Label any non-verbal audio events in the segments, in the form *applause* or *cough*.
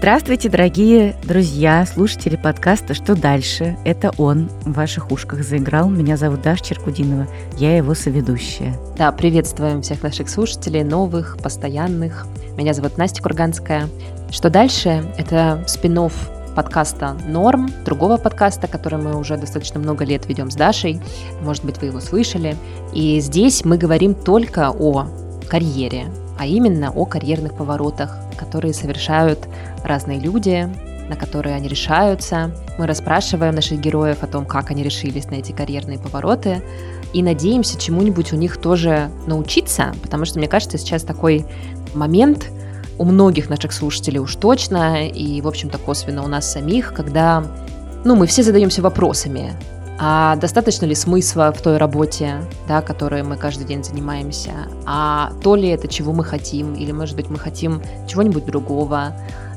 Здравствуйте, дорогие друзья, слушатели подкаста «Что дальше?». Это он в ваших ушках заиграл. Меня зовут Даша Черкудинова, я его соведущая. Да, приветствуем всех наших слушателей, новых, постоянных. Меня зовут Настя Курганская. «Что дальше?» — это спин подкаста «Норм», другого подкаста, который мы уже достаточно много лет ведем с Дашей. Может быть, вы его слышали. И здесь мы говорим только о карьере, а именно о карьерных поворотах, которые совершают разные люди, на которые они решаются. Мы расспрашиваем наших героев о том, как они решились на эти карьерные повороты, и надеемся чему-нибудь у них тоже научиться, потому что, мне кажется, сейчас такой момент у многих наших слушателей уж точно, и, в общем-то, косвенно у нас самих, когда ну, мы все задаемся вопросами, а достаточно ли смысла в той работе, да, которой мы каждый день занимаемся, а то ли это, чего мы хотим, или, может быть, мы хотим чего-нибудь другого,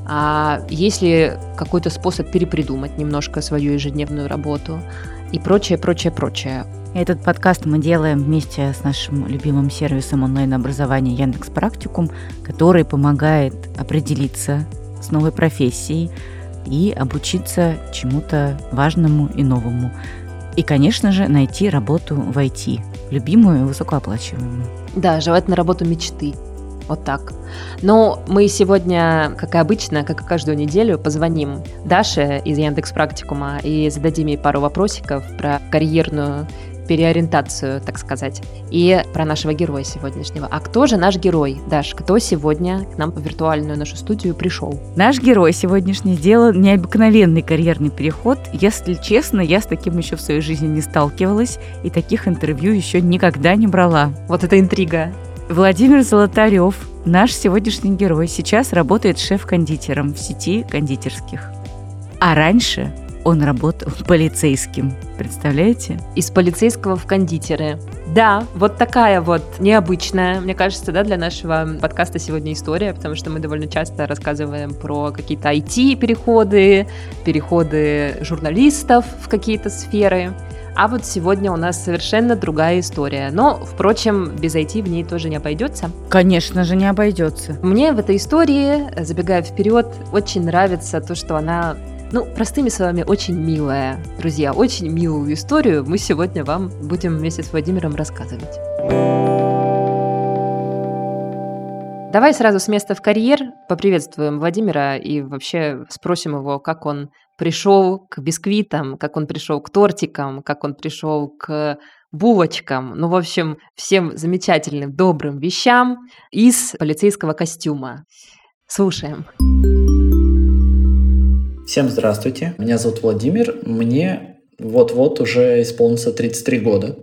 а есть ли какой-то способ перепридумать немножко свою ежедневную работу и прочее, прочее, прочее. Этот подкаст мы делаем вместе с нашим любимым сервисом онлайн-образования Яндекс Практикум, который помогает определиться с новой профессией и обучиться чему-то важному и новому. И, конечно же, найти работу в IT, любимую и высокооплачиваемую. Да, желательно работу мечты. Вот так. Но мы сегодня, как и обычно, как и каждую неделю, позвоним Даше из Яндекс Практикума и зададим ей пару вопросиков про карьерную переориентацию, так сказать, и про нашего героя сегодняшнего. А кто же наш герой? Даш, кто сегодня к нам в виртуальную нашу студию пришел? Наш герой сегодняшний сделал необыкновенный карьерный переход. Если честно, я с таким еще в своей жизни не сталкивалась и таких интервью еще никогда не брала. Вот это интрига. Владимир Золотарев, наш сегодняшний герой, сейчас работает шеф-кондитером в сети кондитерских. А раньше он работал полицейским. Представляете? Из полицейского в кондитеры. Да, вот такая вот необычная, мне кажется, да, для нашего подкаста сегодня история, потому что мы довольно часто рассказываем про какие-то IT-переходы, переходы журналистов в какие-то сферы. А вот сегодня у нас совершенно другая история. Но, впрочем, без IT в ней тоже не обойдется. Конечно же, не обойдется. Мне в этой истории, забегая вперед, очень нравится то, что она ну, простыми словами, очень милая. Друзья, очень милую историю мы сегодня вам будем вместе с Владимиром рассказывать. Давай сразу с места в карьер поприветствуем Владимира и вообще спросим его, как он пришел к бисквитам, как он пришел к тортикам, как он пришел к булочкам, ну, в общем, всем замечательным, добрым вещам из полицейского костюма. Слушаем. Всем здравствуйте, меня зовут Владимир, мне вот-вот уже исполнится 33 года.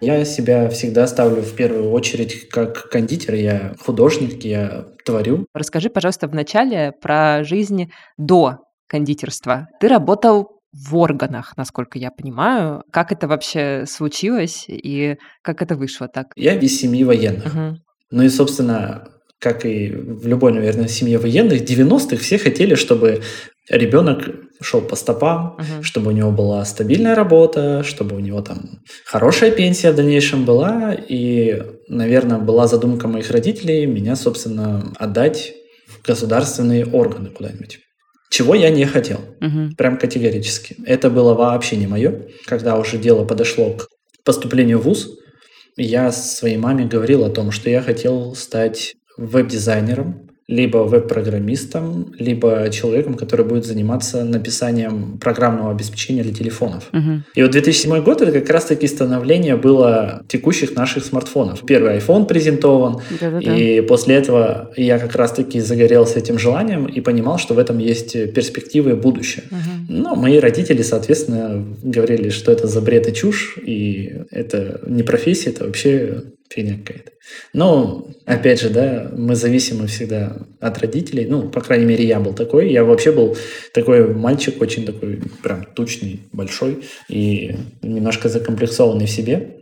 Я себя всегда ставлю в первую очередь как кондитер, я художник, я творю. Расскажи, пожалуйста, вначале про жизнь до кондитерства. Ты работал в органах, насколько я понимаю. Как это вообще случилось и как это вышло так? Я из семьи военных. Угу. Ну и, собственно, как и в любой, наверное, семье военных, 90-х все хотели, чтобы ребенок шел по стопам, uh-huh. чтобы у него была стабильная работа, чтобы у него там хорошая пенсия в дальнейшем была. И, наверное, была задумка моих родителей меня, собственно, отдать в государственные органы куда-нибудь. Чего я не хотел. Uh-huh. Прям категорически. Это было вообще не мое. Когда уже дело подошло к поступлению в ВУЗ, я своей маме говорил о том, что я хотел стать веб-дизайнером, либо веб-программистом, либо человеком, который будет заниматься написанием программного обеспечения для телефонов. Uh-huh. И вот 2007 год это как раз-таки становление было текущих наших смартфонов. Первый iPhone презентован, Да-да-да. и после этого я как раз-таки загорелся этим желанием и понимал, что в этом есть перспективы и будущее. Uh-huh. Но мои родители, соответственно, говорили, что это за бред и чушь, и это не профессия, это вообще фигня какая-то. Но, опять же, да, мы зависимы всегда от родителей. Ну, по крайней мере, я был такой. Я вообще был такой мальчик, очень такой прям тучный, большой и немножко закомплексованный в себе.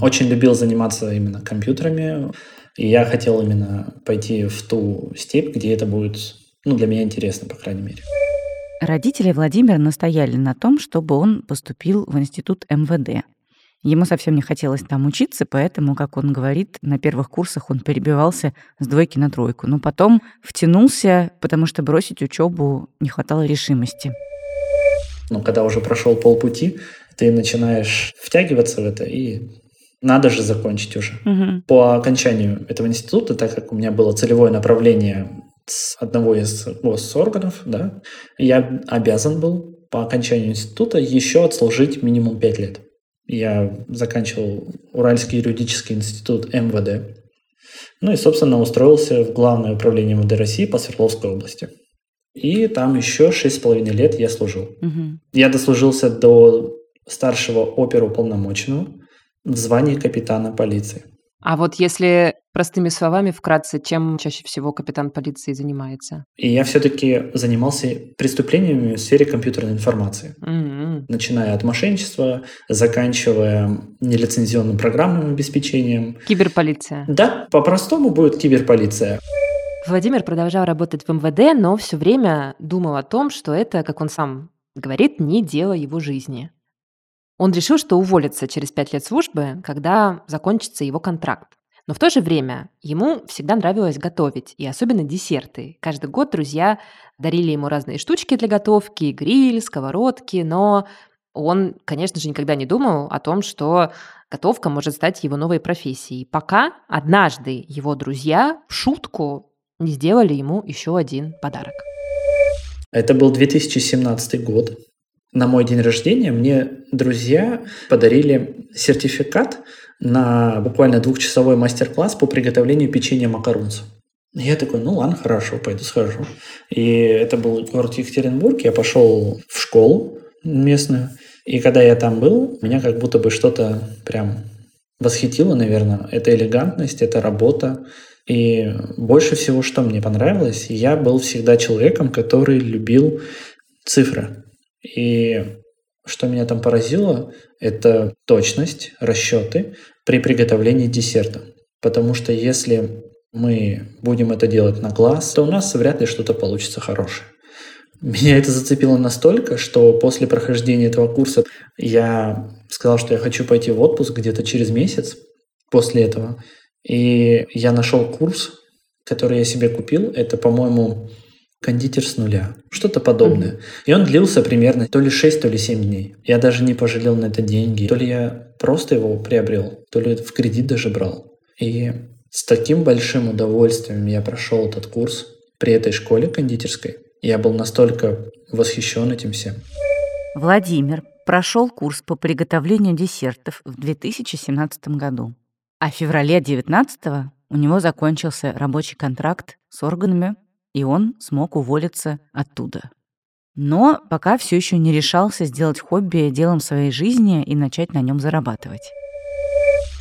Очень любил заниматься именно компьютерами. И я хотел именно пойти в ту степь, где это будет, ну, для меня интересно, по крайней мере. Родители Владимира настояли на том, чтобы он поступил в институт МВД. Ему совсем не хотелось там учиться, поэтому, как он говорит, на первых курсах он перебивался с двойки на тройку. Но потом втянулся, потому что бросить учебу не хватало решимости. Но когда уже прошел полпути, ты начинаешь втягиваться в это, и надо же закончить уже. Угу. По окончанию этого института, так как у меня было целевое направление с одного из госорганов, да, я обязан был по окончанию института еще отслужить минимум 5 лет. Я заканчивал Уральский юридический институт МВД. Ну и, собственно, устроился в Главное управление МВД России по Свердловской области. И там еще шесть с половиной лет я служил. Угу. Я дослужился до старшего оперуполномоченного в звании капитана полиции. А вот если простыми словами, вкратце, чем чаще всего капитан полиции занимается? И я все-таки занимался преступлениями в сфере компьютерной информации. Mm-hmm. Начиная от мошенничества, заканчивая нелицензионным программным обеспечением. Киберполиция. Да, по-простому будет киберполиция. Владимир продолжал работать в МВД, но все время думал о том, что это, как он сам говорит, не дело его жизни. Он решил, что уволится через пять лет службы, когда закончится его контракт. Но в то же время ему всегда нравилось готовить, и особенно десерты. Каждый год друзья дарили ему разные штучки для готовки, гриль, сковородки, но он, конечно же, никогда не думал о том, что готовка может стать его новой профессией. Пока однажды его друзья в шутку не сделали ему еще один подарок. Это был 2017 год на мой день рождения мне друзья подарили сертификат на буквально двухчасовой мастер-класс по приготовлению печенья макарунс. Я такой, ну ладно, хорошо, пойду схожу. И это был город Екатеринбург. Я пошел в школу местную. И когда я там был, меня как будто бы что-то прям восхитило, наверное. Это элегантность, это работа. И больше всего, что мне понравилось, я был всегда человеком, который любил цифры. И что меня там поразило, это точность, расчеты при приготовлении десерта. Потому что если мы будем это делать на глаз, то у нас вряд ли что-то получится хорошее. Меня это зацепило настолько, что после прохождения этого курса я сказал, что я хочу пойти в отпуск где-то через месяц после этого. И я нашел курс, который я себе купил. Это, по-моему, кондитер с нуля, что-то подобное. Mm-hmm. И он длился примерно то ли 6, то ли 7 дней. Я даже не пожалел на это деньги. То ли я просто его приобрел, то ли в кредит даже брал. И с таким большим удовольствием я прошел этот курс при этой школе кондитерской. Я был настолько восхищен этим всем. Владимир прошел курс по приготовлению десертов в 2017 году. А в феврале 2019 у него закончился рабочий контракт с органами и он смог уволиться оттуда. Но пока все еще не решался сделать хобби делом своей жизни и начать на нем зарабатывать.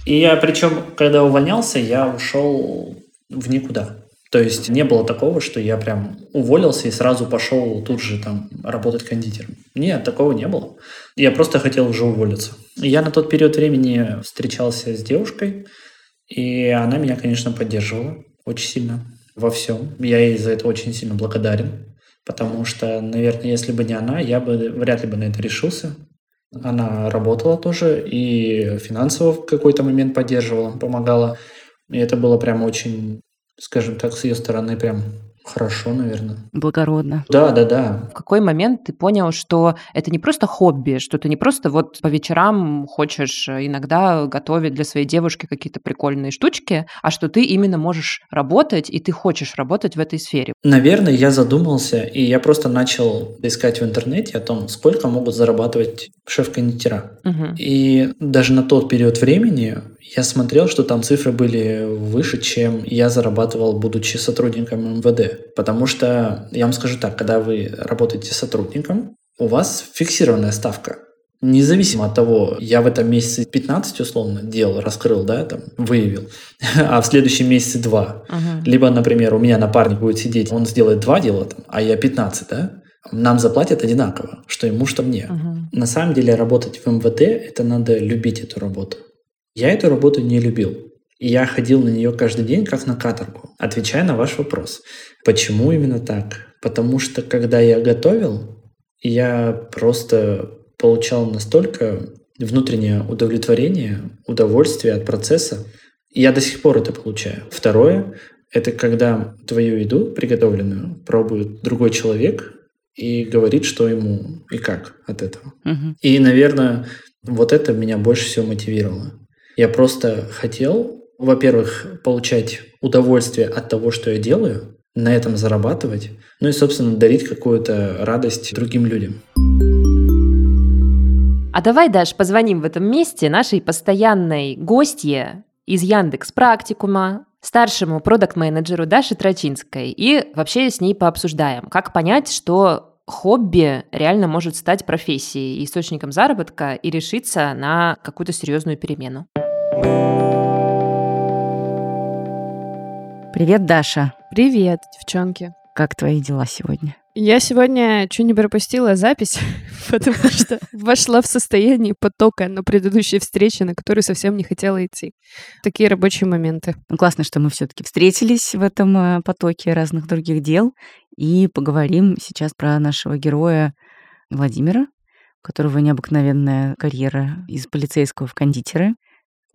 И я, причем, когда увольнялся, я ушел в никуда. То есть не было такого, что я прям уволился и сразу пошел тут же там работать кондитером. Нет, такого не было. Я просто хотел уже уволиться. Я на тот период времени встречался с девушкой, и она меня, конечно, поддерживала очень сильно во всем. Я ей за это очень сильно благодарен, потому что, наверное, если бы не она, я бы вряд ли бы на это решился. Она работала тоже и финансово в какой-то момент поддерживала, помогала. И это было прям очень, скажем так, с ее стороны прям Хорошо, наверное. Благородно. Да, да, да. В какой момент ты понял, что это не просто хобби, что ты не просто вот по вечерам хочешь иногда готовить для своей девушки какие-то прикольные штучки, а что ты именно можешь работать, и ты хочешь работать в этой сфере? Наверное, я задумался, и я просто начал искать в интернете о том, сколько могут зарабатывать шеф-кондитера. Угу. И даже на тот период времени я смотрел, что там цифры были выше, чем я зарабатывал, будучи сотрудником МВД. Потому что, я вам скажу так, когда вы работаете сотрудником, у вас фиксированная ставка. Независимо от того, я в этом месяце 15 условно дел раскрыл, да, там, выявил, *laughs* а в следующем месяце 2. Uh-huh. Либо, например, у меня напарник будет сидеть, он сделает 2 дела, там, а я 15, да, нам заплатят одинаково, что ему, что мне. Uh-huh. На самом деле работать в МВД, это надо любить эту работу. Я эту работу не любил. И я ходил на нее каждый день, как на каторгу, отвечая на ваш вопрос. Почему именно так? Потому что, когда я готовил, я просто получал настолько внутреннее удовлетворение, удовольствие от процесса. Я до сих пор это получаю. Второе — это когда твою еду, приготовленную, пробует другой человек и говорит, что ему и как от этого. Угу. И, наверное, вот это меня больше всего мотивировало. Я просто хотел, во-первых, получать удовольствие от того, что я делаю, на этом зарабатывать, ну и, собственно, дарить какую-то радость другим людям. А давай, Даш, позвоним в этом месте нашей постоянной гостье из Яндекс Практикума, старшему продукт-менеджеру Даше Трачинской, и вообще с ней пообсуждаем, как понять, что хобби реально может стать профессией, источником заработка и решиться на какую-то серьезную перемену. Привет, Даша. Привет, девчонки. Как твои дела сегодня? Я сегодня чуть не пропустила запись, *laughs* потому что вошла в состояние потока на предыдущей встрече, на которую совсем не хотела идти. Такие рабочие моменты. Ну, классно, что мы все-таки встретились в этом э, потоке разных других дел и поговорим сейчас про нашего героя Владимира, у которого необыкновенная карьера из полицейского в кондитера.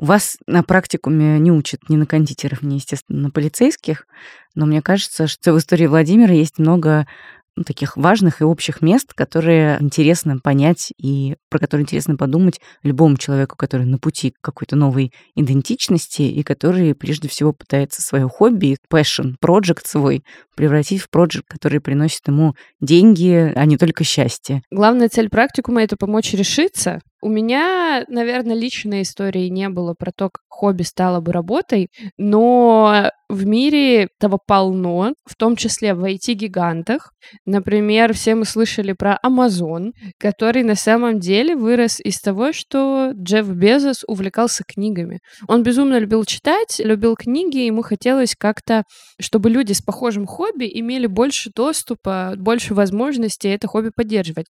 Вас на практикуме не учат ни на кондитеров, ни, естественно, на полицейских, но мне кажется, что в истории Владимира есть много ну, таких важных и общих мест, которые интересно понять и про которые интересно подумать любому человеку, который на пути к какой-то новой идентичности и который прежде всего пытается свое хобби, passion, проект свой превратить в проект, который приносит ему деньги, а не только счастье. Главная цель практикума — это помочь решиться у меня, наверное, личной истории не было про то, как хобби стало бы работой, но в мире этого полно, в том числе в IT-гигантах. Например, все мы слышали про Amazon, который на самом деле вырос из того, что Джефф Безос увлекался книгами. Он безумно любил читать, любил книги, ему хотелось как-то, чтобы люди с похожим хобби имели больше доступа, больше возможностей это хобби поддерживать.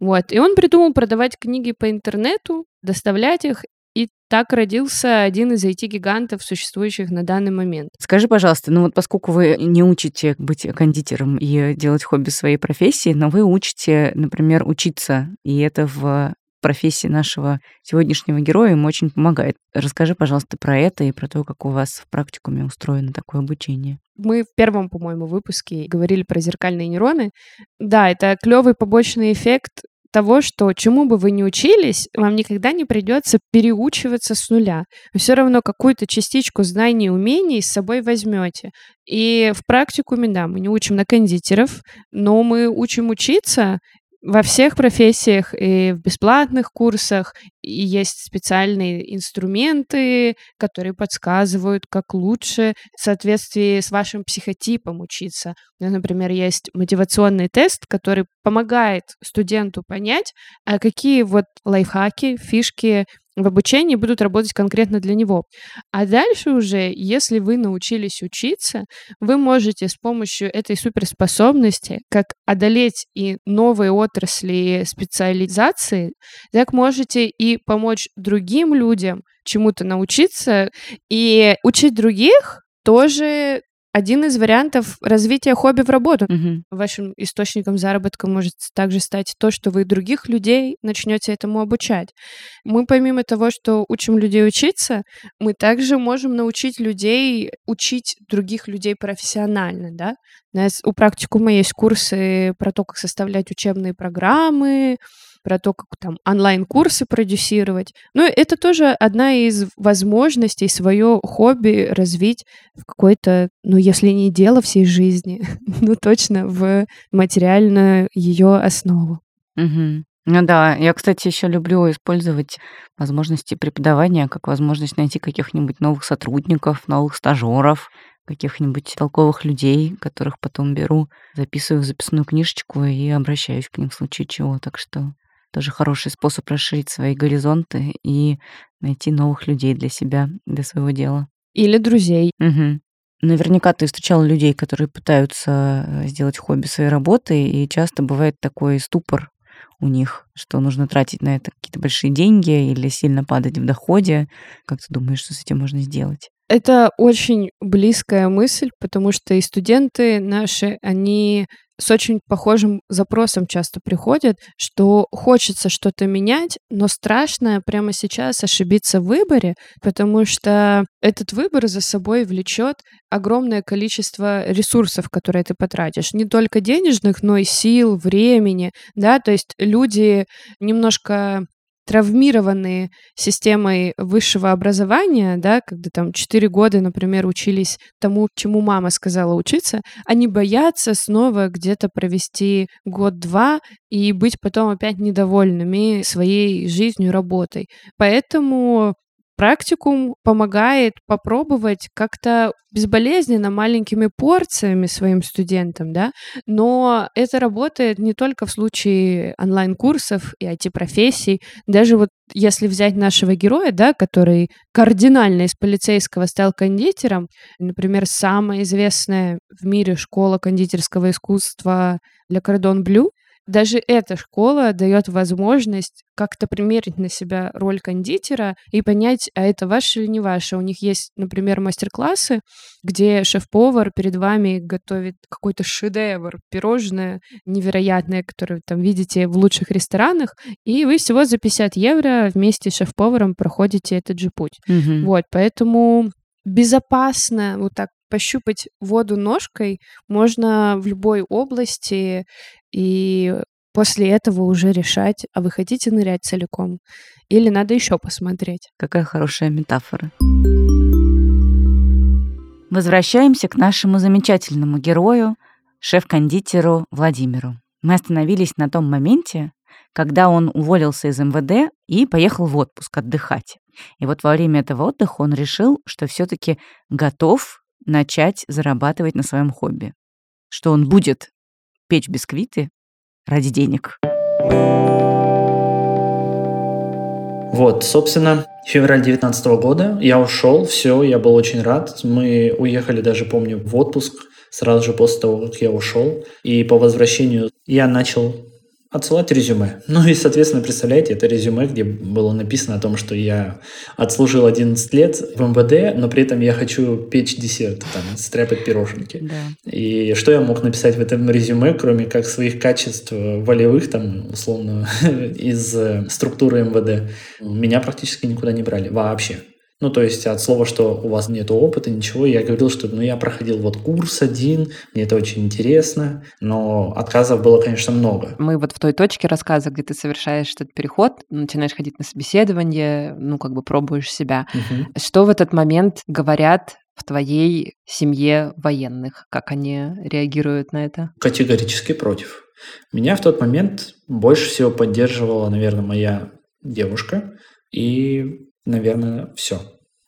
Вот. И он придумал продавать книги по интернету, доставлять их, и так родился один из IT-гигантов, существующих на данный момент. Скажи, пожалуйста, ну вот поскольку вы не учите быть кондитером и делать хобби своей профессии, но вы учите, например, учиться, и это в профессии нашего сегодняшнего героя ему очень помогает. Расскажи, пожалуйста, про это и про то, как у вас в практикуме устроено такое обучение. Мы в первом, по-моему, выпуске говорили про зеркальные нейроны. Да, это клевый побочный эффект того, что чему бы вы ни учились, вам никогда не придется переучиваться с нуля. Вы все равно какую-то частичку знаний и умений с собой возьмете. И в практикуме, да, мы не учим на кондитеров, но мы учим учиться во всех профессиях и в бесплатных курсах и есть специальные инструменты, которые подсказывают, как лучше в соответствии с вашим психотипом учиться. Например, есть мотивационный тест, который помогает студенту понять, а какие вот лайфхаки, фишки в обучении будут работать конкретно для него. А дальше уже, если вы научились учиться, вы можете с помощью этой суперспособности как одолеть и новые отрасли специализации, так можете и помочь другим людям чему-то научиться и учить других тоже один из вариантов развития хобби в работу. Угу. Вашим источником заработка может также стать то, что вы других людей начнете этому обучать. Мы помимо того, что учим людей учиться, мы также можем научить людей учить других людей профессионально, да. У нас у практикума есть курсы про то, как составлять учебные программы, про то, как там онлайн-курсы продюсировать. Но это тоже одна из возможностей свое хобби развить в какой-то, ну, если не дело всей жизни, *laughs* ну, точно в материальную ее основу. Угу. Ну да, я, кстати, еще люблю использовать возможности преподавания как возможность найти каких-нибудь новых сотрудников, новых стажеров, каких-нибудь толковых людей, которых потом беру, записываю в записную книжечку и обращаюсь к ним в случае чего. Так что тоже хороший способ расширить свои горизонты и найти новых людей для себя, для своего дела. Или друзей. Угу. Наверняка ты встречал людей, которые пытаются э, сделать хобби своей работой, и часто бывает такой ступор у них, что нужно тратить на это какие-то большие деньги или сильно падать в доходе. Как ты думаешь, что с этим можно сделать? Это очень близкая мысль, потому что и студенты наши, они с очень похожим запросом часто приходят, что хочется что-то менять, но страшно прямо сейчас ошибиться в выборе, потому что этот выбор за собой влечет огромное количество ресурсов, которые ты потратишь. Не только денежных, но и сил, времени, да, то есть люди немножко травмированные системой высшего образования, да, когда там 4 года, например, учились тому, чему мама сказала учиться, они боятся снова где-то провести год-два и быть потом опять недовольными своей жизнью, работой. Поэтому Практикум помогает попробовать как-то безболезненно маленькими порциями своим студентам, да, но это работает не только в случае онлайн-курсов и IT-профессий. Даже вот если взять нашего героя, да, который кардинально из полицейского стал кондитером, например, самая известная в мире школа кондитерского искусства Le Cordon Bleu, даже эта школа дает возможность как-то примерить на себя роль кондитера и понять, а это ваше или не ваше. У них есть, например, мастер-классы, где шеф-повар перед вами готовит какой-то шедевр, пирожное невероятное, которое вы там видите в лучших ресторанах, и вы всего за 50 евро вместе с шеф-поваром проходите этот же путь. Mm-hmm. Вот, поэтому безопасно вот так пощупать воду ножкой можно в любой области, и после этого уже решать, а вы хотите нырять целиком или надо еще посмотреть. Какая хорошая метафора. Возвращаемся к нашему замечательному герою, шеф-кондитеру Владимиру. Мы остановились на том моменте, когда он уволился из МВД и поехал в отпуск отдыхать. И вот во время этого отдыха он решил, что все-таки готов начать зарабатывать на своем хобби. Что он будет печь бисквиты ради денег. Вот, собственно, февраль 2019 года я ушел, все, я был очень рад. Мы уехали даже, помню, в отпуск сразу же после того, как я ушел. И по возвращению я начал отсылать резюме. *laughs* Ну и, соответственно, представляете, это резюме, где было написано о том, что я отслужил 11 лет в МВД, но при этом я хочу печь десерты, там, стряпать пироженки. Да. И что я мог написать в этом резюме, кроме как своих качеств волевых, там, условно, *laughs* из структуры МВД? Меня практически никуда не брали вообще. Ну, то есть от слова, что у вас нет опыта, ничего, я говорил, что ну, я проходил вот курс один, мне это очень интересно, но отказов было, конечно, много. Мы вот в той точке рассказа, где ты совершаешь этот переход, начинаешь ходить на собеседование, ну, как бы пробуешь себя. Угу. Что в этот момент говорят в твоей семье военных? Как они реагируют на это? Категорически против. Меня в тот момент больше всего поддерживала, наверное, моя девушка и наверное, все.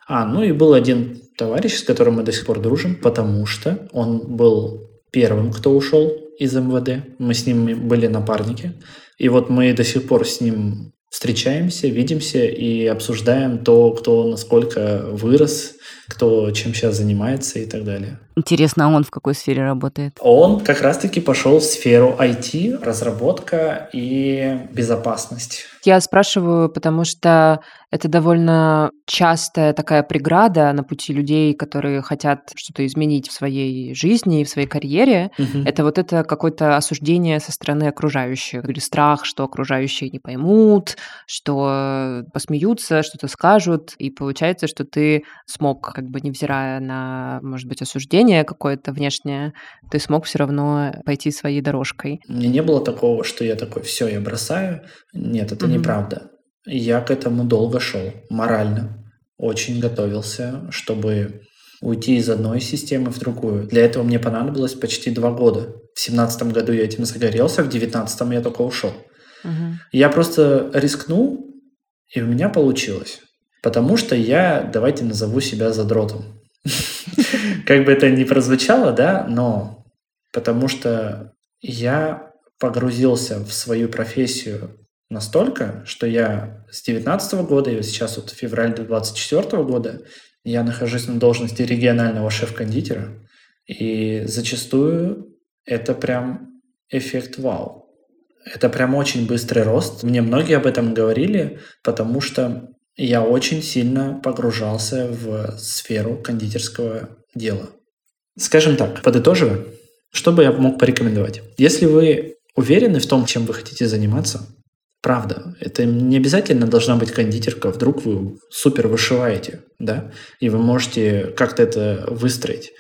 А, ну и был один товарищ, с которым мы до сих пор дружим, потому что он был первым, кто ушел из МВД. Мы с ним были напарники. И вот мы до сих пор с ним встречаемся, видимся и обсуждаем то, кто насколько вырос, кто чем сейчас занимается и так далее. Интересно, а он в какой сфере работает? Он как раз-таки пошел в сферу IT, разработка и безопасность. Я спрашиваю, потому что это довольно частая такая преграда на пути людей, которые хотят что-то изменить в своей жизни и в своей карьере. Угу. Это вот это какое-то осуждение со стороны окружающих или страх, что окружающие не поймут, что посмеются, что-то скажут, и получается, что ты смог, как бы невзирая на, может быть, осуждение какое-то внешнее, ты смог все равно пойти своей дорожкой. У меня не было такого, что я такой, все, я бросаю. Нет, это угу. неправда. Я к этому долго шел, морально. Очень готовился, чтобы уйти из одной системы в другую. Для этого мне понадобилось почти два года. В семнадцатом году я этим загорелся, в девятнадцатом я только ушел. Угу. Я просто рискнул, и у меня получилось. Потому что я, давайте назову себя задротом. Как бы это ни прозвучало, да, но потому что я погрузился в свою профессию настолько, что я с 19 года, и сейчас вот февраль 24 года, я нахожусь на должности регионального шеф-кондитера, и зачастую это прям эффект вау. Это прям очень быстрый рост. Мне многие об этом говорили, потому что я очень сильно погружался в сферу кондитерского дела. Скажем так, подытоживая, Что бы я мог порекомендовать? Если вы уверены в том, чем вы хотите заниматься, правда, это не обязательно должна быть кондитерка, вдруг вы супер вышиваете, да, и вы можете как-то это выстроить.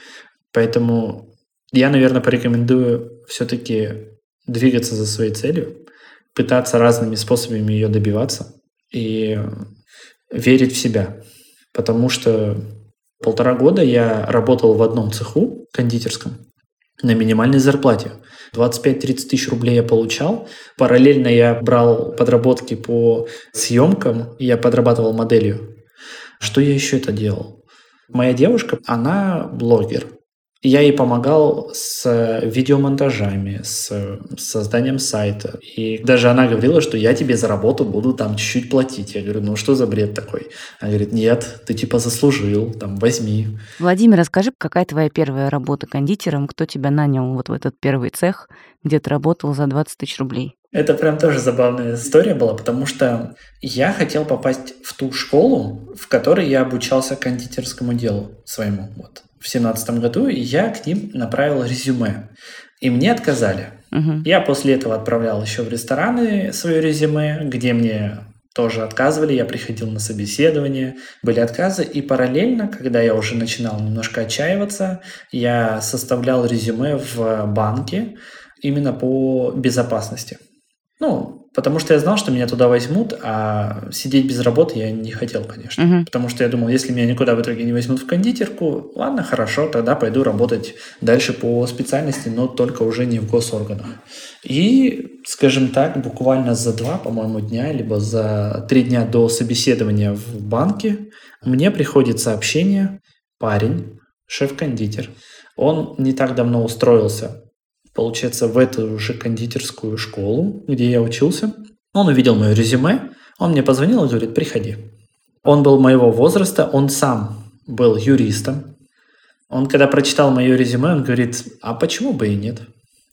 Поэтому я, наверное, порекомендую все-таки двигаться за своей целью, пытаться разными способами ее добиваться и верить в себя. Потому что полтора года я работал в одном цеху кондитерском на минимальной зарплате. 25-30 тысяч рублей я получал. Параллельно я брал подработки по съемкам, я подрабатывал моделью. Что я еще это делал? Моя девушка, она блогер. Я ей помогал с видеомонтажами, с созданием сайта. И даже она говорила, что я тебе за работу буду там чуть-чуть платить. Я говорю, ну что за бред такой? Она говорит, нет, ты типа заслужил, там возьми. Владимир, расскажи, какая твоя первая работа кондитером? Кто тебя нанял вот в этот первый цех, где ты работал за 20 тысяч рублей? Это прям тоже забавная история была, потому что я хотел попасть в ту школу, в которой я обучался кондитерскому делу своему. Вот в семнадцатом году, и я к ним направил резюме. И мне отказали. Угу. Я после этого отправлял еще в рестораны свое резюме, где мне тоже отказывали, я приходил на собеседование, были отказы, и параллельно, когда я уже начинал немножко отчаиваться, я составлял резюме в банке именно по безопасности. Ну, Потому что я знал, что меня туда возьмут, а сидеть без работы я не хотел, конечно. Угу. Потому что я думал, если меня никуда в итоге не возьмут в кондитерку, ладно, хорошо, тогда пойду работать дальше по специальности, но только уже не в госорганах. И, скажем так, буквально за два, по-моему, дня, либо за три дня до собеседования в банке мне приходит сообщение, парень, шеф-кондитер, он не так давно устроился получается, в эту же кондитерскую школу, где я учился. Он увидел мое резюме, он мне позвонил и говорит, приходи. Он был моего возраста, он сам был юристом. Он, когда прочитал мое резюме, он говорит, а почему бы и нет?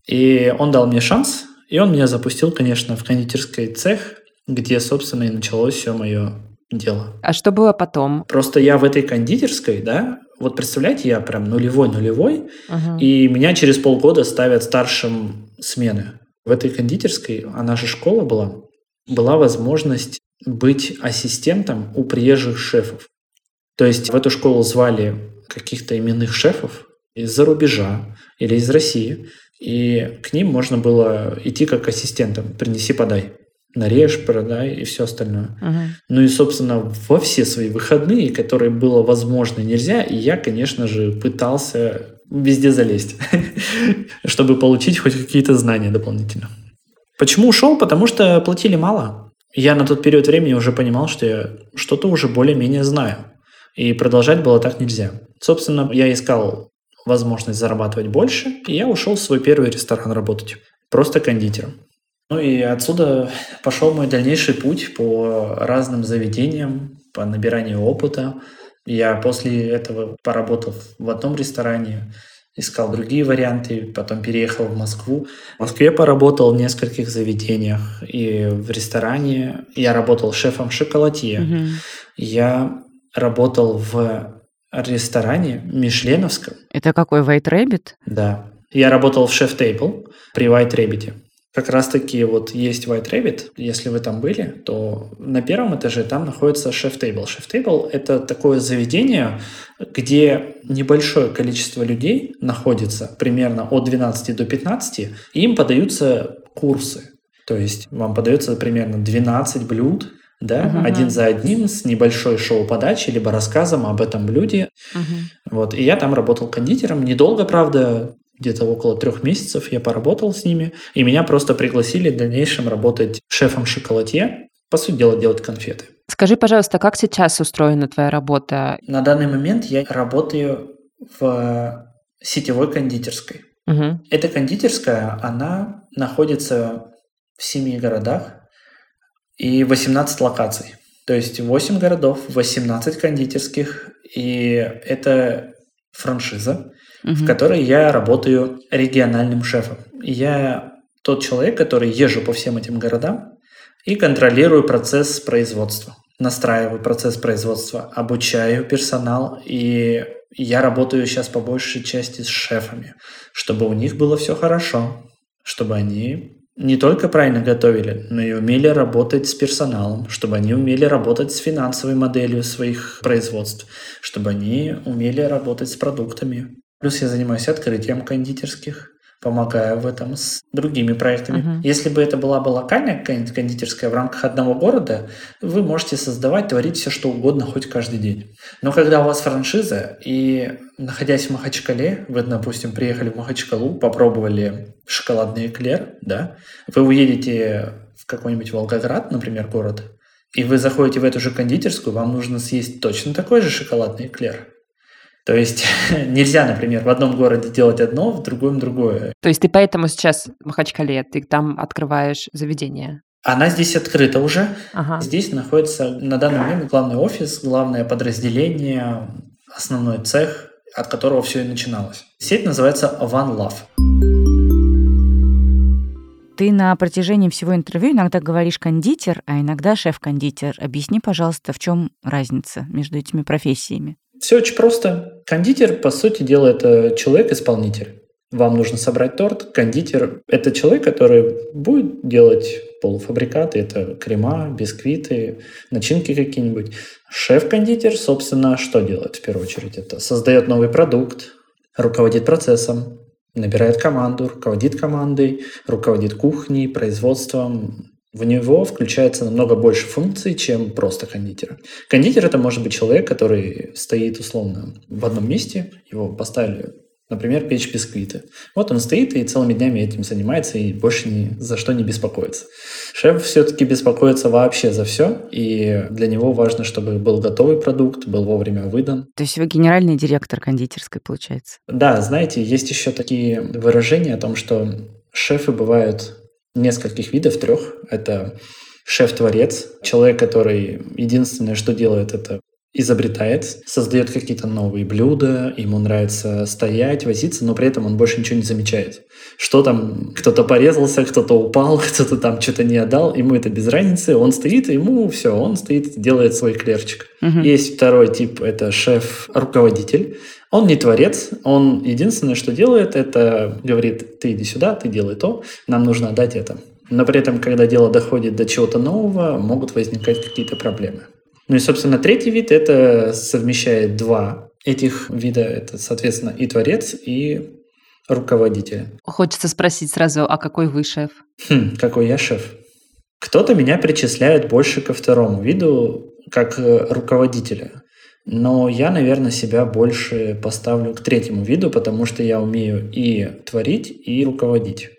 И он дал мне шанс, и он меня запустил, конечно, в кондитерский цех, где, собственно, и началось все мое дело. А что было потом? Просто я в этой кондитерской, да, вот представляете, я прям нулевой-нулевой, uh-huh. и меня через полгода ставят старшим смены. В этой кондитерской, а наша школа была, была возможность быть ассистентом у приезжих шефов. То есть в эту школу звали каких-то именных шефов из-за рубежа или из России, и к ним можно было идти как ассистентом, принеси, подай нарежь, продай и все остальное. Угу. Ну и, собственно, во все свои выходные, которые было возможно нельзя, и я, конечно же, пытался везде залезть, *laughs* чтобы получить хоть какие-то знания дополнительно. Почему ушел? Потому что платили мало. Я на тот период времени уже понимал, что я что-то уже более-менее знаю. И продолжать было так нельзя. Собственно, я искал возможность зарабатывать больше, и я ушел в свой первый ресторан работать. Просто кондитером. Ну и отсюда пошел мой дальнейший путь по разным заведениям, по набиранию опыта. Я после этого, поработав в одном ресторане, искал другие варианты, потом переехал в Москву. В Москве поработал в нескольких заведениях и в ресторане. Я работал шефом шоколадье. Угу. Я работал в ресторане Мишленовском. Это какой, White Rabbit? Да. Я работал в шеф-тейбл при White Rabbit. Как раз-таки вот есть White Rabbit, если вы там были, то на первом этаже там находится шеф-тейбл. Шеф-тейбл – это такое заведение, где небольшое количество людей находится, примерно от 12 до 15, и им подаются курсы. То есть вам подается примерно 12 блюд, да, uh-huh. один за одним с небольшой шоу-подачей, либо рассказом об этом блюде. Uh-huh. Вот, и я там работал кондитером. Недолго, правда, где-то около трех месяцев я поработал с ними, и меня просто пригласили в дальнейшем работать шефом шоколадье, по сути дела, делать конфеты. Скажи, пожалуйста, как сейчас устроена твоя работа? На данный момент я работаю в сетевой кондитерской. Угу. Эта кондитерская, она находится в семи городах и 18 локаций. То есть 8 городов, 18 кондитерских, и это франшиза угу. в которой я работаю региональным шефом. Я тот человек, который езжу по всем этим городам и контролирую процесс производства. настраиваю процесс производства, обучаю персонал, и я работаю сейчас по большей части с шефами, чтобы у них было все хорошо, чтобы они не только правильно готовили, но и умели работать с персоналом, чтобы они умели работать с финансовой моделью своих производств, чтобы они умели работать с продуктами. Плюс я занимаюсь открытием кондитерских помогаю в этом с другими проектами. Uh-huh. Если бы это была бы локальная кондитерская в рамках одного города, вы можете создавать, творить все, что угодно, хоть каждый день. Но когда у вас франшиза, и находясь в Махачкале, вы, допустим, приехали в Махачкалу, попробовали шоколадный эклер, да, вы уедете в какой-нибудь Волгоград, например, город, и вы заходите в эту же кондитерскую, вам нужно съесть точно такой же шоколадный эклер. То есть *laughs* нельзя, например, в одном городе делать одно, в другом другое. То есть ты поэтому сейчас в Махачкале, ты там открываешь заведение? Она здесь открыта уже. Ага. Здесь находится на данный момент главный офис, главное подразделение, основной цех, от которого все и начиналось. Сеть называется One Love. Ты на протяжении всего интервью иногда говоришь кондитер, а иногда шеф-кондитер. Объясни, пожалуйста, в чем разница между этими профессиями? Все очень просто. Кондитер, по сути дела, это человек-исполнитель. Вам нужно собрать торт. Кондитер – это человек, который будет делать полуфабрикаты. Это крема, бисквиты, начинки какие-нибудь. Шеф-кондитер, собственно, что делает в первую очередь? Это создает новый продукт, руководит процессом, набирает команду, руководит командой, руководит кухней, производством, в него включается намного больше функций, чем просто кондитера. Кондитер это может быть человек, который стоит условно в одном месте, его поставили Например, печь бисквиты. Вот он стоит и целыми днями этим занимается и больше ни за что не беспокоится. Шеф все-таки беспокоится вообще за все, и для него важно, чтобы был готовый продукт, был вовремя выдан. То есть вы генеральный директор кондитерской, получается? Да, знаете, есть еще такие выражения о том, что шефы бывают нескольких видов, трех. Это шеф-творец, человек, который единственное, что делает, это изобретает, создает какие-то новые блюда, ему нравится стоять, возиться, но при этом он больше ничего не замечает. Что там, кто-то порезался, кто-то упал, *laughs* кто-то там что-то не отдал, ему это без разницы, он стоит, ему все, он стоит, делает свой клерчик. Угу. Есть второй тип, это шеф-руководитель. Он не творец, он единственное, что делает, это говорит, ты иди сюда, ты делай то, нам нужно отдать это. Но при этом, когда дело доходит до чего-то нового, могут возникать какие-то проблемы. Ну и, собственно, третий вид – это совмещает два этих вида. Это, соответственно, и творец, и руководитель. Хочется спросить сразу, а какой вы шеф? Хм, какой я шеф? Кто-то меня причисляет больше ко второму виду, как э, руководителя. Но я, наверное, себя больше поставлю к третьему виду, потому что я умею и творить, и руководить.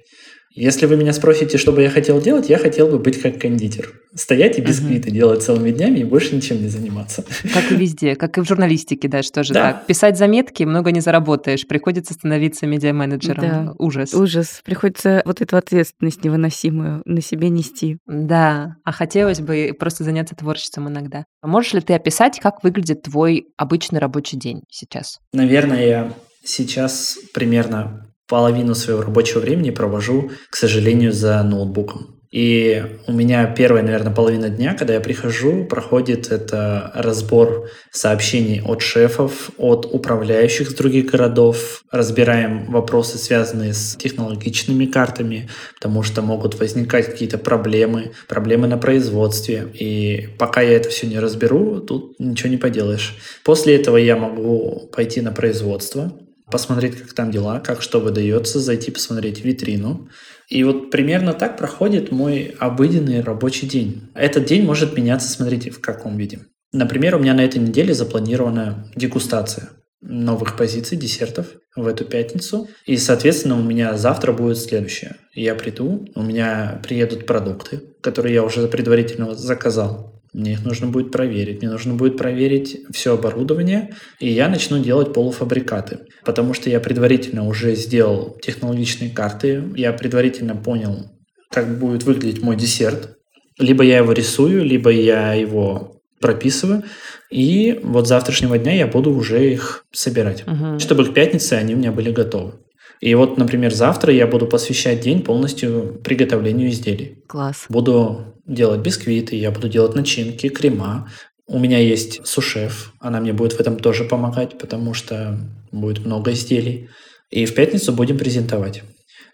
Если вы меня спросите, что бы я хотел делать, я хотел бы быть как кондитер. Стоять и бисквиты uh-huh. делать целыми днями и больше ничем не заниматься. Как и везде, как и в журналистике, да, что же да. так. Писать заметки много не заработаешь, приходится становиться медиа-менеджером. Да. Ужас. Ужас. Приходится вот эту ответственность невыносимую на себе нести. Да, а хотелось бы просто заняться творчеством иногда. Можешь ли ты описать, как выглядит твой обычный рабочий день сейчас? Наверное, я сейчас примерно половину своего рабочего времени провожу, к сожалению, за ноутбуком. И у меня первая, наверное, половина дня, когда я прихожу, проходит это разбор сообщений от шефов, от управляющих с других городов. Разбираем вопросы, связанные с технологичными картами, потому что могут возникать какие-то проблемы, проблемы на производстве. И пока я это все не разберу, тут ничего не поделаешь. После этого я могу пойти на производство, посмотреть, как там дела, как что выдается, зайти посмотреть витрину. И вот примерно так проходит мой обыденный рабочий день. Этот день может меняться, смотрите, в каком виде. Например, у меня на этой неделе запланирована дегустация новых позиций, десертов в эту пятницу. И, соответственно, у меня завтра будет следующее. Я приду, у меня приедут продукты, которые я уже предварительно заказал. Мне их нужно будет проверить. Мне нужно будет проверить все оборудование, и я начну делать полуфабрикаты. Потому что я предварительно уже сделал технологичные карты, я предварительно понял, как будет выглядеть мой десерт. Либо я его рисую, либо я его прописываю. И вот с завтрашнего дня я буду уже их собирать, угу. чтобы к пятнице они у меня были готовы. И вот, например, завтра я буду посвящать день полностью приготовлению изделий. Класс. Буду делать бисквиты, я буду делать начинки, крема. У меня есть сушеф, она мне будет в этом тоже помогать, потому что будет много изделий. И в пятницу будем презентовать.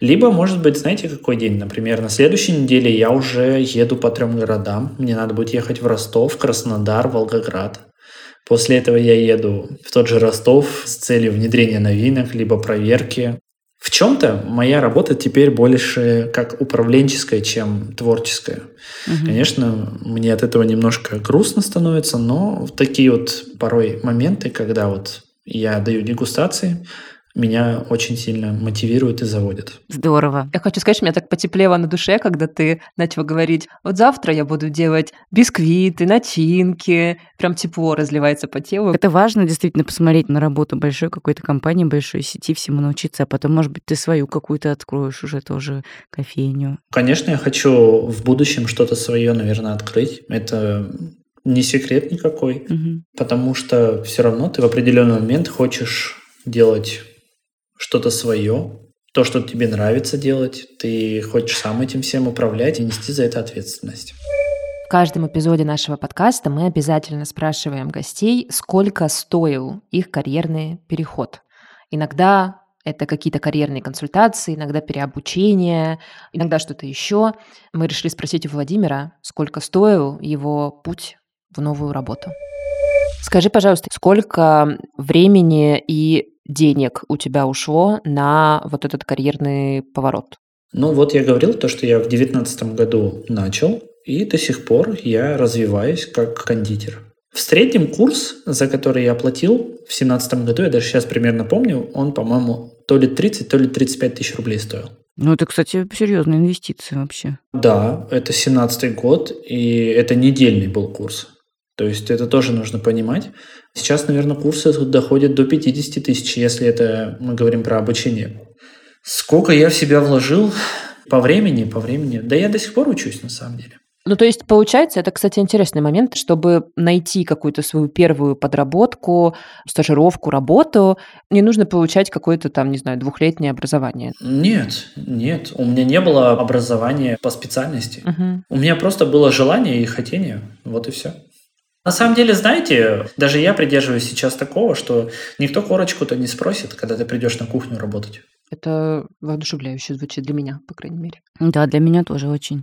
Либо, может быть, знаете, какой день? Например, на следующей неделе я уже еду по трем городам. Мне надо будет ехать в Ростов, Краснодар, Волгоград. После этого я еду в тот же Ростов с целью внедрения новинок, либо проверки. В чем-то моя работа теперь больше как управленческая, чем творческая. Угу. Конечно, мне от этого немножко грустно становится, но такие вот порой моменты, когда вот я даю дегустации, меня очень сильно мотивирует и заводит. Здорово. Я хочу сказать, что меня так потеплело на душе, когда ты начал говорить, вот завтра я буду делать бисквиты, начинки, прям тепло разливается по телу. Это важно действительно посмотреть на работу большой какой-то компании, большой сети, всему научиться, а потом, может быть, ты свою какую-то откроешь уже тоже кофейню. Конечно, я хочу в будущем что-то свое, наверное, открыть. Это не секрет никакой, угу. потому что все равно ты в определенный момент хочешь делать что-то свое, то, что тебе нравится делать, ты хочешь сам этим всем управлять и нести за это ответственность. В каждом эпизоде нашего подкаста мы обязательно спрашиваем гостей, сколько стоил их карьерный переход. Иногда это какие-то карьерные консультации, иногда переобучение, иногда что-то еще. Мы решили спросить у Владимира, сколько стоил его путь в новую работу. Скажи, пожалуйста, сколько времени и денег у тебя ушло на вот этот карьерный поворот? Ну вот я говорил то, что я в девятнадцатом году начал, и до сих пор я развиваюсь как кондитер. В среднем курс, за который я оплатил в семнадцатом году, я даже сейчас примерно помню, он, по-моему, то ли 30, то ли 35 тысяч рублей стоил. Ну, это, кстати, серьезная инвестиция вообще. Да, это семнадцатый год, и это недельный был курс. То есть это тоже нужно понимать. Сейчас, наверное, курсы доходят до 50 тысяч, если это мы говорим про обучение. Сколько я в себя вложил по времени, по времени? Да я до сих пор учусь, на самом деле. Ну, то есть, получается, это, кстати, интересный момент, чтобы найти какую-то свою первую подработку, стажировку, работу, не нужно получать какое-то там, не знаю, двухлетнее образование. Нет, нет, у меня не было образования по специальности. Угу. У меня просто было желание и хотение, вот и все. На самом деле, знаете, даже я придерживаюсь сейчас такого, что никто корочку-то не спросит, когда ты придешь на кухню работать. Это воодушевляюще звучит для меня, по крайней мере. Да, для меня тоже очень.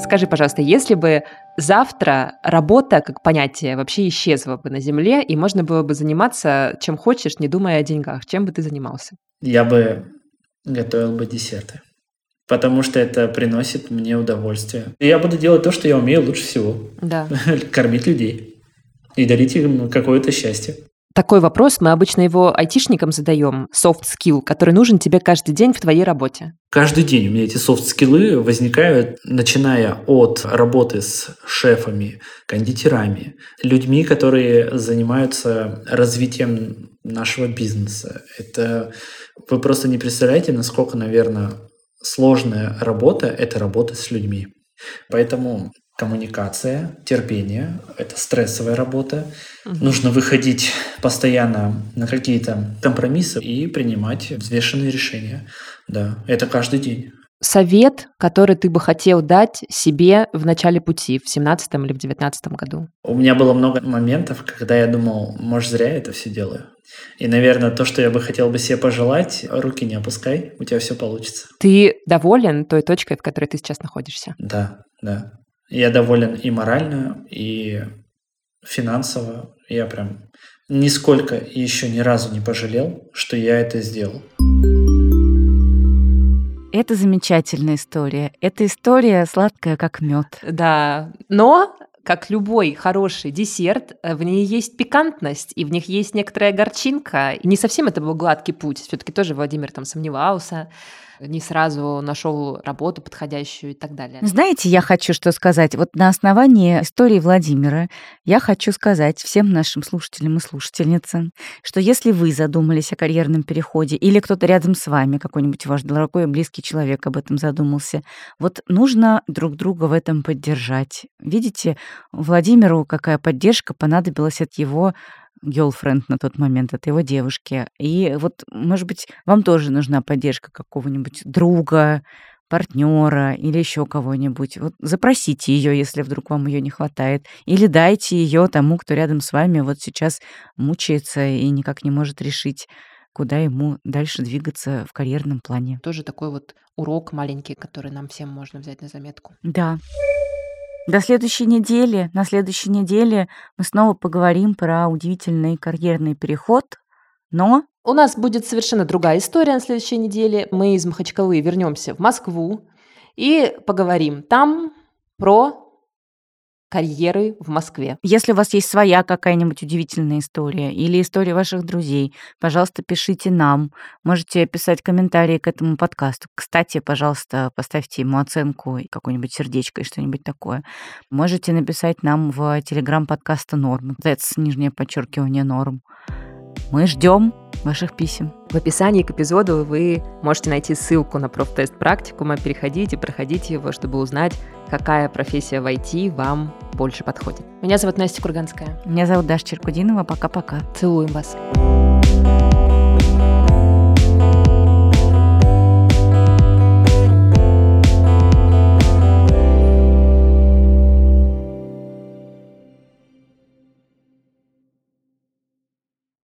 Скажи, пожалуйста, если бы завтра работа как понятие вообще исчезла бы на Земле, и можно было бы заниматься чем хочешь, не думая о деньгах, чем бы ты занимался? Я бы готовил бы десерты потому что это приносит мне удовольствие. И я буду делать то, что я умею лучше всего. Да. *laughs* Кормить людей и дарить им какое-то счастье. Такой вопрос мы обычно его айтишникам задаем, soft skill, который нужен тебе каждый день в твоей работе. Каждый день у меня эти софт-скиллы возникают, начиная от работы с шефами, кондитерами, людьми, которые занимаются развитием нашего бизнеса. Это вы просто не представляете, насколько, наверное, сложная работа – это работа с людьми. Поэтому коммуникация, терпение – это стрессовая работа. Угу. Нужно выходить постоянно на какие-то компромиссы и принимать взвешенные решения. Да, это каждый день. Совет, который ты бы хотел дать себе в начале пути, в 17 или в 19 году? У меня было много моментов, когда я думал, может, зря я это все делаю. И, наверное, то, что я бы хотел бы себе пожелать, руки не опускай, у тебя все получится. Ты доволен той точкой, в которой ты сейчас находишься? Да, да. Я доволен и морально, и финансово. Я прям нисколько еще ни разу не пожалел, что я это сделал. Это замечательная история. Эта история сладкая, как мед. Да, но как любой хороший десерт, э, в ней есть пикантность, и в них есть некоторая горчинка. И не совсем это был гладкий путь. Все-таки тоже Владимир там сомневался не сразу нашел работу подходящую и так далее. Знаете, я хочу что сказать. Вот на основании истории Владимира я хочу сказать всем нашим слушателям и слушательницам, что если вы задумались о карьерном переходе или кто-то рядом с вами, какой-нибудь ваш дорогой и близкий человек об этом задумался, вот нужно друг друга в этом поддержать. Видите, Владимиру какая поддержка понадобилась от его girlfriend на тот момент, от его девушки. И вот, может быть, вам тоже нужна поддержка какого-нибудь друга, партнера или еще кого-нибудь. Вот запросите ее, если вдруг вам ее не хватает, или дайте ее тому, кто рядом с вами вот сейчас мучается и никак не может решить, куда ему дальше двигаться в карьерном плане. Тоже такой вот урок маленький, который нам всем можно взять на заметку. Да. До следующей недели. На следующей неделе мы снова поговорим про удивительный карьерный переход, но у нас будет совершенно другая история на следующей неделе. Мы из Махачкалы вернемся в Москву и поговорим там про карьеры в Москве. Если у вас есть своя какая-нибудь удивительная история или история ваших друзей, пожалуйста, пишите нам. Можете писать комментарии к этому подкасту. Кстати, пожалуйста, поставьте ему оценку, какое-нибудь сердечко и что-нибудь такое. Можете написать нам в телеграм подкаста Норм. That's нижнее подчеркивание Норм. Мы ждем ваших писем. В описании к эпизоду вы можете найти ссылку на профтест практикума. Переходите, проходите его, чтобы узнать, какая профессия в IT вам больше подходит. Меня зовут Настя Курганская. Меня зовут Даша Черкудинова. Пока-пока. Целуем вас.